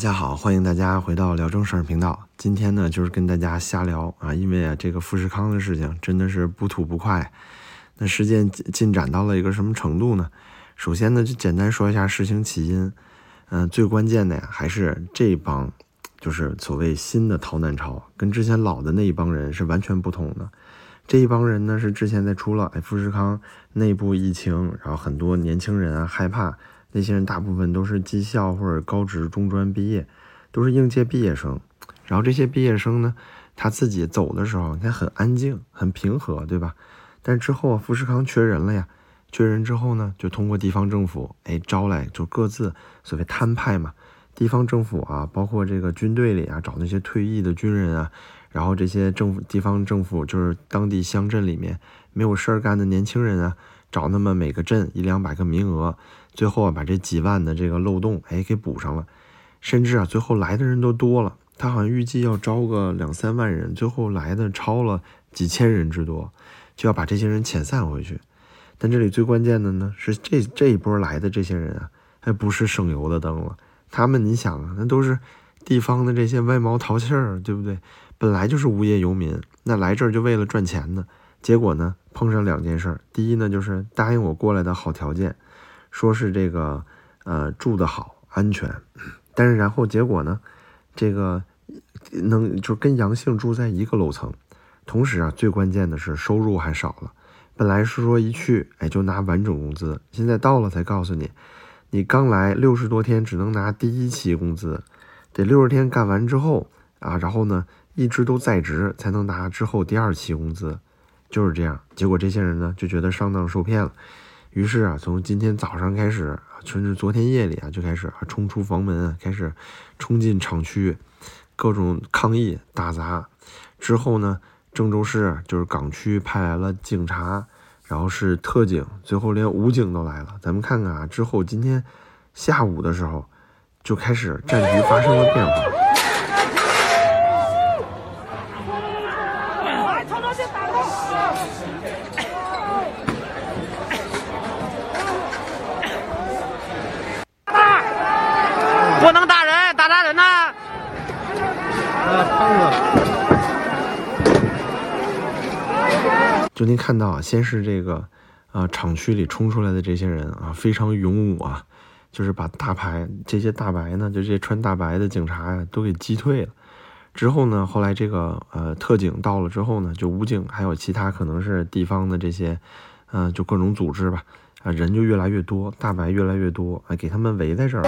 大家好，欢迎大家回到聊正事儿频道。今天呢，就是跟大家瞎聊啊，因为啊，这个富士康的事情真的是不吐不快。那事件进展到了一个什么程度呢？首先呢，就简单说一下事情起因。嗯，最关键的呀，还是这帮就是所谓新的逃难潮，跟之前老的那一帮人是完全不同的。这一帮人呢，是之前在出了富士康内部疫情，然后很多年轻人啊害怕。那些人大部分都是技校或者高职、中专毕业，都是应届毕业生。然后这些毕业生呢，他自己走的时候，你看很安静、很平和，对吧？但之后啊，富士康缺人了呀，缺人之后呢，就通过地方政府，哎，招来就各自所谓摊派嘛。地方政府啊，包括这个军队里啊，找那些退役的军人啊，然后这些政府、地方政府就是当地乡镇里面没有事儿干的年轻人啊，找那么每个镇一两百个名额。最后啊，把这几万的这个漏洞哎给补上了，甚至啊，最后来的人都多了。他好像预计要招个两三万人，最后来的超了几千人之多，就要把这些人遣散回去。但这里最关键的呢，是这这一波来的这些人啊，还不是省油的灯了。他们你想啊，那都是地方的这些歪毛淘气儿，对不对？本来就是无业游民，那来这儿就为了赚钱呢。结果呢，碰上两件事儿。第一呢，就是答应我过来的好条件。说是这个，呃，住得好，安全，但是然后结果呢，这个能就跟阳性住在一个楼层，同时啊，最关键的是收入还少了。本来是说一去，哎，就拿完整工资，现在到了才告诉你，你刚来六十多天只能拿第一期工资，得六十天干完之后啊，然后呢，一直都在职才能拿之后第二期工资，就是这样。结果这些人呢，就觉得上当受骗了。于是啊，从今天早上开始啊，甚至昨天夜里啊，就开始啊冲出房门，开始冲进厂区，各种抗议打砸。之后呢，郑州市就是港区派来了警察，然后是特警，最后连武警都来了。咱们看看啊，之后今天下午的时候，就开始战局发生了变化。不能打人，打打人呐！就您看到啊，先是这个，啊，厂区里冲出来的这些人啊，非常勇武啊，就是把大牌这些大白呢，就这些穿大白的警察呀，都给击退了。之后呢，后来这个呃特警到了之后呢，就武警还有其他可能是地方的这些，嗯，就各种组织吧，啊，人就越来越多，大白越来越多，啊，给他们围在这儿。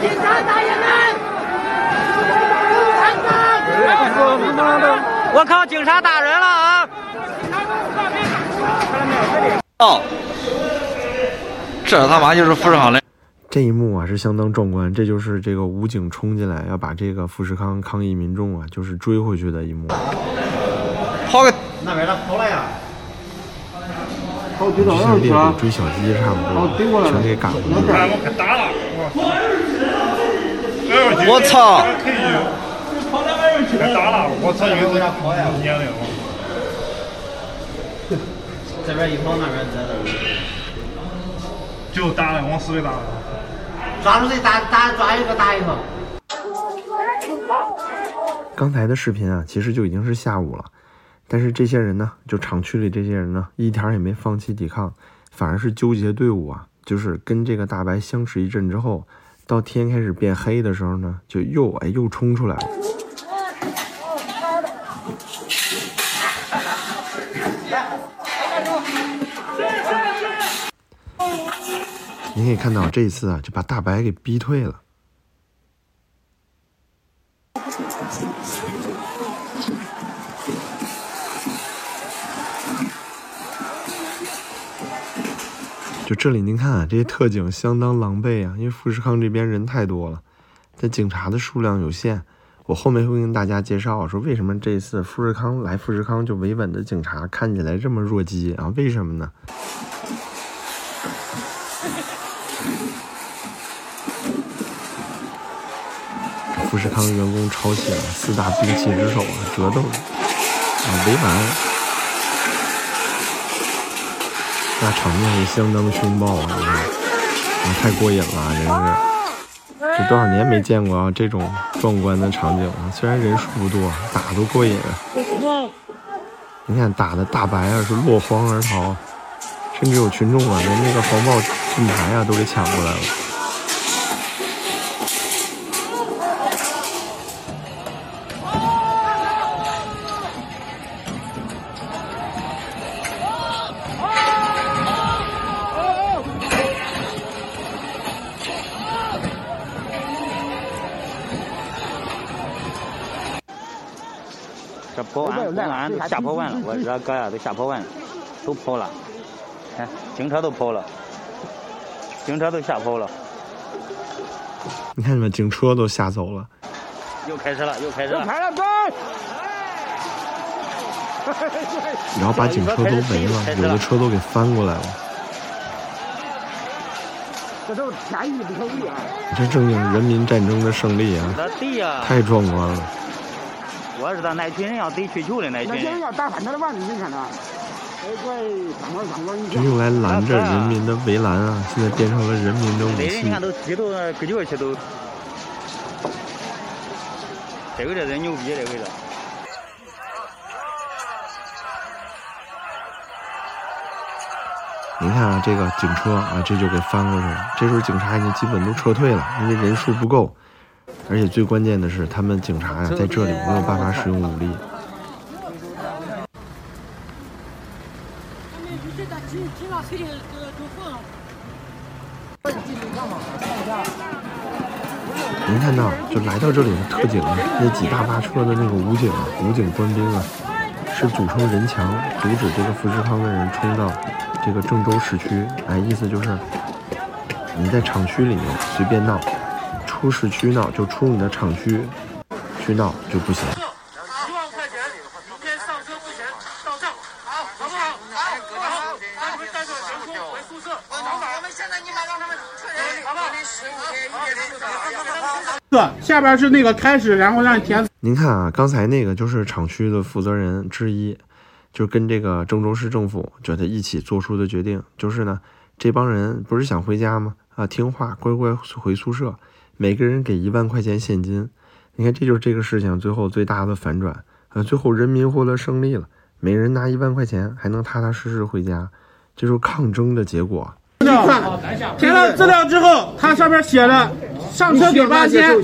警察大爷们！我靠，警察打人了啊！看到没有哦，这他妈就是富士康的。这一幕啊是相当壮观，这就是这个武警冲进来要把这个富士康抗议民众啊就是追回去的一幕。跑个那边他跑了呀？就像猎狗追小鸡差不多，全给赶回去了。我操！太大了，我操！又在跑呀！这边一跑，那边在这。就打了，往死里打。抓住谁打打抓一个打一个。刚才的视频啊，其实就已经是下午了，但是这些人呢，就厂区里这些人呢，一点也没放弃抵抗，反而是纠结队伍啊，就是跟这个大白相持一阵之后。到天开始变黑的时候呢，就又哎又冲出来了。你可以看到这一次啊，就把大白给逼退了。就这里，您看啊，这些特警相当狼狈啊，因为富士康这边人太多了，但警察的数量有限。我后面会跟大家介绍，说为什么这一次富士康来富士康就维稳的警察看起来这么弱鸡啊？为什么呢？富士康员工抄起了四大兵器之首啊，折斗啊，围栏。那场面是相当凶暴啊！啊，太过瘾了，真是。这多少年没见过啊这种壮观的场景了。虽然人数不多，打都过瘾。你看打的大白啊是落荒而逃，甚至有群众啊连那个防爆盾牌啊都给抢过来了。都吓跑完了，我这哥呀都吓跑完了，都跑了，看警车都跑了，警车都吓跑了，你看你们警车都吓走了，又开始了，又开始了，然后把警车都围了，有的车都给翻过来了。这都天意不可违啊！这正经人民战争的胜利啊！太壮观了。我知道那群人要逮气球的那群人。那些人要打翻他的碗，你看他，这用来拦着人民的围栏啊，现在变成了人民的武那人器你。看都低头搁脚去都，这个这真牛逼，这个这。你看啊，这个警车啊，这就给翻过去了。这时候警察已经基本都撤退了，因为人数不够，而且最关键的是，他们警察呀、在这里没有办法使用武力。您看到，就来到这里的特警啊，那几大巴车的那个武警啊，武警官兵啊，是组成人墙，阻止这个富士康的人冲到这个郑州市区。哎，意思就是你在厂区里面随便闹，出市区闹就出你的厂区去闹就不行。一万块钱，明天上车之前到账，好，好不好？好，好，那你们带着员工回宿舍？我们现在让他们确认，好不好？十五天一夜的是下边是那个开始，然后让你填您看啊，刚才那个就是厂区的负责人之一，就跟这个郑州市政府觉得一起做出的决定，就是呢，这帮人不是想回家吗？啊，听话，乖乖回宿舍，每个人给一万块钱现金。你看，这就是这个事情最后最大的反转啊！最后人民获得胜利了，每人拿一万块钱，还能踏踏实实回家，这就是抗争的结果。资料，填了资料之后，它上面写了上车给八千，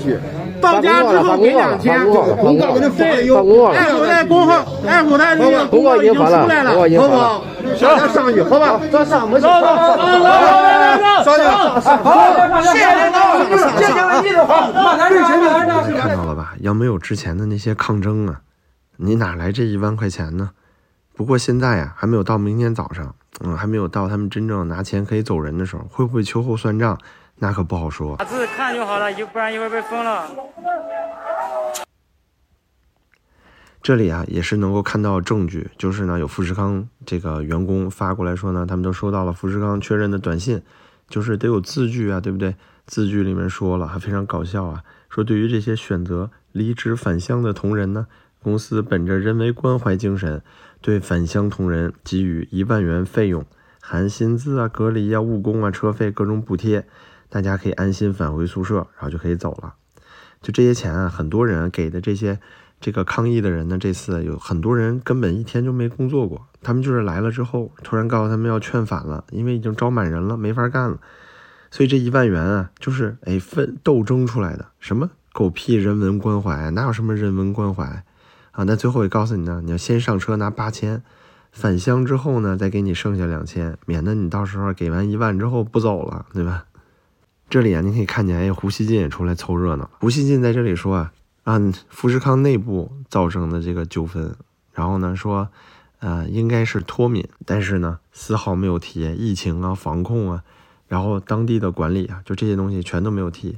到家之后给两千。公告给他发了，对，爱口袋公号，爱口袋那个公告已经出来了，好不好？行，咱上去，好吧？咱上，我上，上去，好，谢谢领导，谢谢问题的好，看到了吧？要没有之前的那些抗争啊，你哪来这一万块钱呢？不过现在呀、还没有到明天早上，嗯，还没有到他们真正拿钱可以走人的时候，会不会秋后算账，那可不好说。打字看就好了，一不然一会儿被封了。这里啊也是能够看到证据，就是呢有富士康这个员工发过来说呢，他们都收到了富士康确认的短信，就是得有字据啊，对不对？字据里面说了，还非常搞笑啊，说对于这些选择离职返乡的同仁呢，公司本着人为关怀精神，对返乡同仁给予一万元费用，含薪资啊、隔离啊、误工啊、车费各种补贴，大家可以安心返回宿舍，然后就可以走了。就这些钱啊，很多人给的这些这个抗议的人呢，这次有很多人根本一天就没工作过，他们就是来了之后，突然告诉他们要劝返了，因为已经招满人了，没法干了。所以这一万元啊，就是哎奋斗争出来的，什么狗屁人文关怀，哪有什么人文关怀啊？那最后也告诉你呢，你要先上车拿八千，返乡之后呢，再给你剩下两千，免得你到时候给完一万之后不走了，对吧？这里啊，你可以看见，哎，胡锡进也出来凑热闹。胡锡进在这里说啊，按富士康内部造成的这个纠纷，然后呢说，呃，应该是脱敏，但是呢，丝毫没有提疫情啊、防控啊，然后当地的管理啊，就这些东西全都没有提。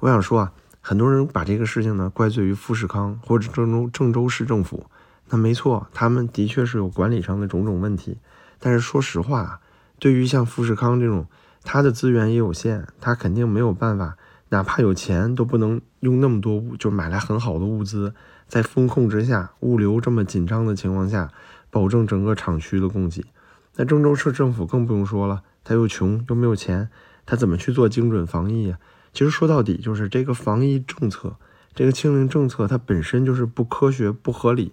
我想说啊，很多人把这个事情呢怪罪于富士康或者郑州郑州市政府，那没错，他们的确是有管理上的种种问题。但是说实话，对于像富士康这种，他的资源也有限，他肯定没有办法，哪怕有钱都不能用那么多物就买来很好的物资，在风控之下，物流这么紧张的情况下，保证整个厂区的供给。那郑州市政府更不用说了，他又穷又没有钱，他怎么去做精准防疫啊？其实说到底就是这个防疫政策，这个清零政策它本身就是不科学、不合理、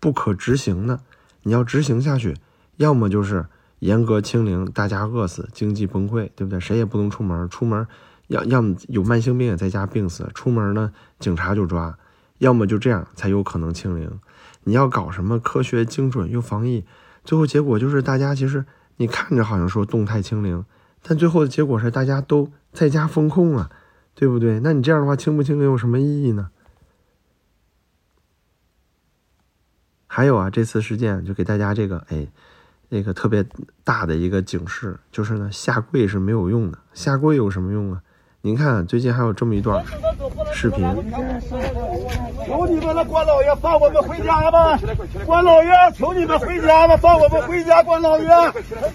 不可执行的。你要执行下去，要么就是严格清零，大家饿死，经济崩溃，对不对？谁也不能出门，出门要要么有慢性病在家病死，出门呢警察就抓，要么就这样才有可能清零。你要搞什么科学精准又防疫，最后结果就是大家其实你看着好像说动态清零，但最后的结果是大家都在家封控啊，对不对？那你这样的话清不清零有什么意义呢？还有啊，这次事件就给大家这个哎，那个特别大的一个警示，就是呢下跪是没有用的，下跪有什么用啊？您看最近还有这么一段视频。求你们了，关老爷，放我们回家吧！关老爷，求你们回家吧，放我们回家！关老爷，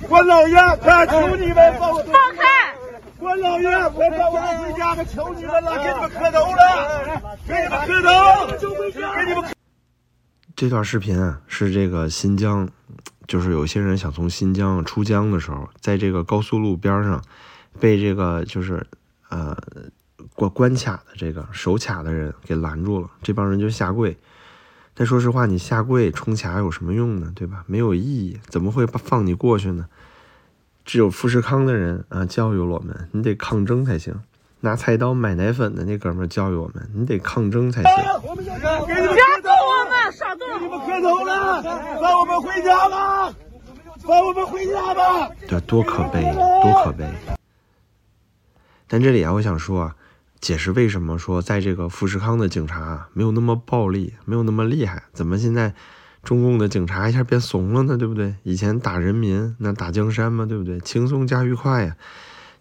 关老爷，快求你们放我们放开！关老爷，快放我们回家吧！求你们了，给你们磕头了，给你们磕头，给你们。这段视频啊，是这个新疆，就是有些人想从新疆出疆的时候，在这个高速路边上，被这个就是呃。关关卡的这个守卡的人给拦住了，这帮人就下跪。但说实话，你下跪冲卡有什么用呢？对吧？没有意义，怎么会放你过去呢？只有富士康的人啊教育我们，你得抗争才行。拿菜刀买奶粉的那哥们教育我们，你得抗争才行。给上道你们磕头了，放我们回家吧，放我们回家吧。对，多可悲，多可悲。但这里啊，我想说啊。解释为什么说在这个富士康的警察没有那么暴力，没有那么厉害？怎么现在中共的警察一下变怂了呢？对不对？以前打人民那打江山嘛，对不对？轻松加愉快呀。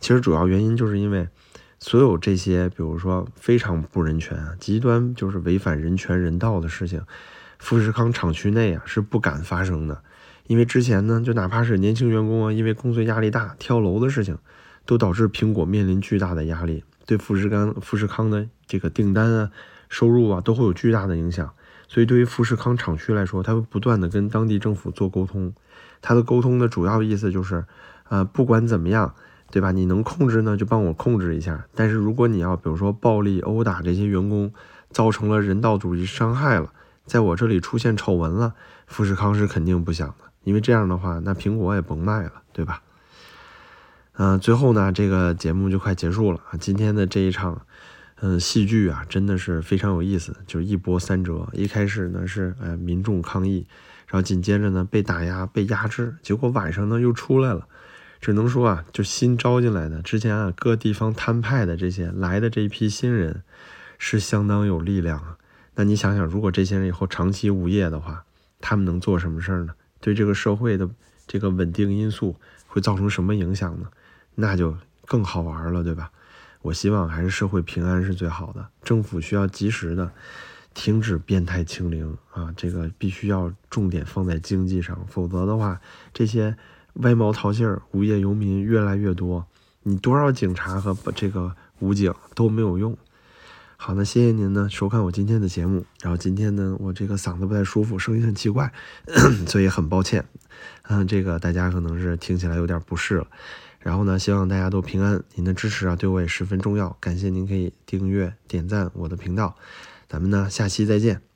其实主要原因就是因为所有这些，比如说非常不人权、极端就是违反人权人道的事情，富士康厂区内啊是不敢发生的。因为之前呢，就哪怕是年轻员工啊，因为工作压力大跳楼的事情，都导致苹果面临巨大的压力。对富士康、富士康的这个订单啊、收入啊，都会有巨大的影响。所以，对于富士康厂区来说，他会不断的跟当地政府做沟通。他的沟通的主要意思就是，呃，不管怎么样，对吧？你能控制呢，就帮我控制一下。但是，如果你要比如说暴力殴打这些员工，造成了人道主义伤害了，在我这里出现丑闻了，富士康是肯定不想的。因为这样的话，那苹果也甭卖了，对吧？嗯，最后呢，这个节目就快结束了啊！今天的这一场，嗯，戏剧啊，真的是非常有意思，就是一波三折。一开始呢是呃民众抗议，然后紧接着呢被打压、被压制，结果晚上呢又出来了。只能说啊，就新招进来的，之前啊各地方摊派的这些来的这一批新人，是相当有力量啊。那你想想，如果这些人以后长期无业的话，他们能做什么事儿呢？对这个社会的这个稳定因素会造成什么影响呢？那就更好玩了，对吧？我希望还是社会平安是最好的。政府需要及时的停止变态清零啊，这个必须要重点放在经济上，否则的话，这些歪毛套信儿、无业游民越来越多，你多少警察和这个武警都没有用。好，那谢谢您呢收看我今天的节目。然后今天呢，我这个嗓子不太舒服，声音很奇怪，所以很抱歉。嗯，这个大家可能是听起来有点不适了。然后呢，希望大家都平安。您的支持啊，对我也十分重要。感谢您可以订阅、点赞我的频道。咱们呢，下期再见。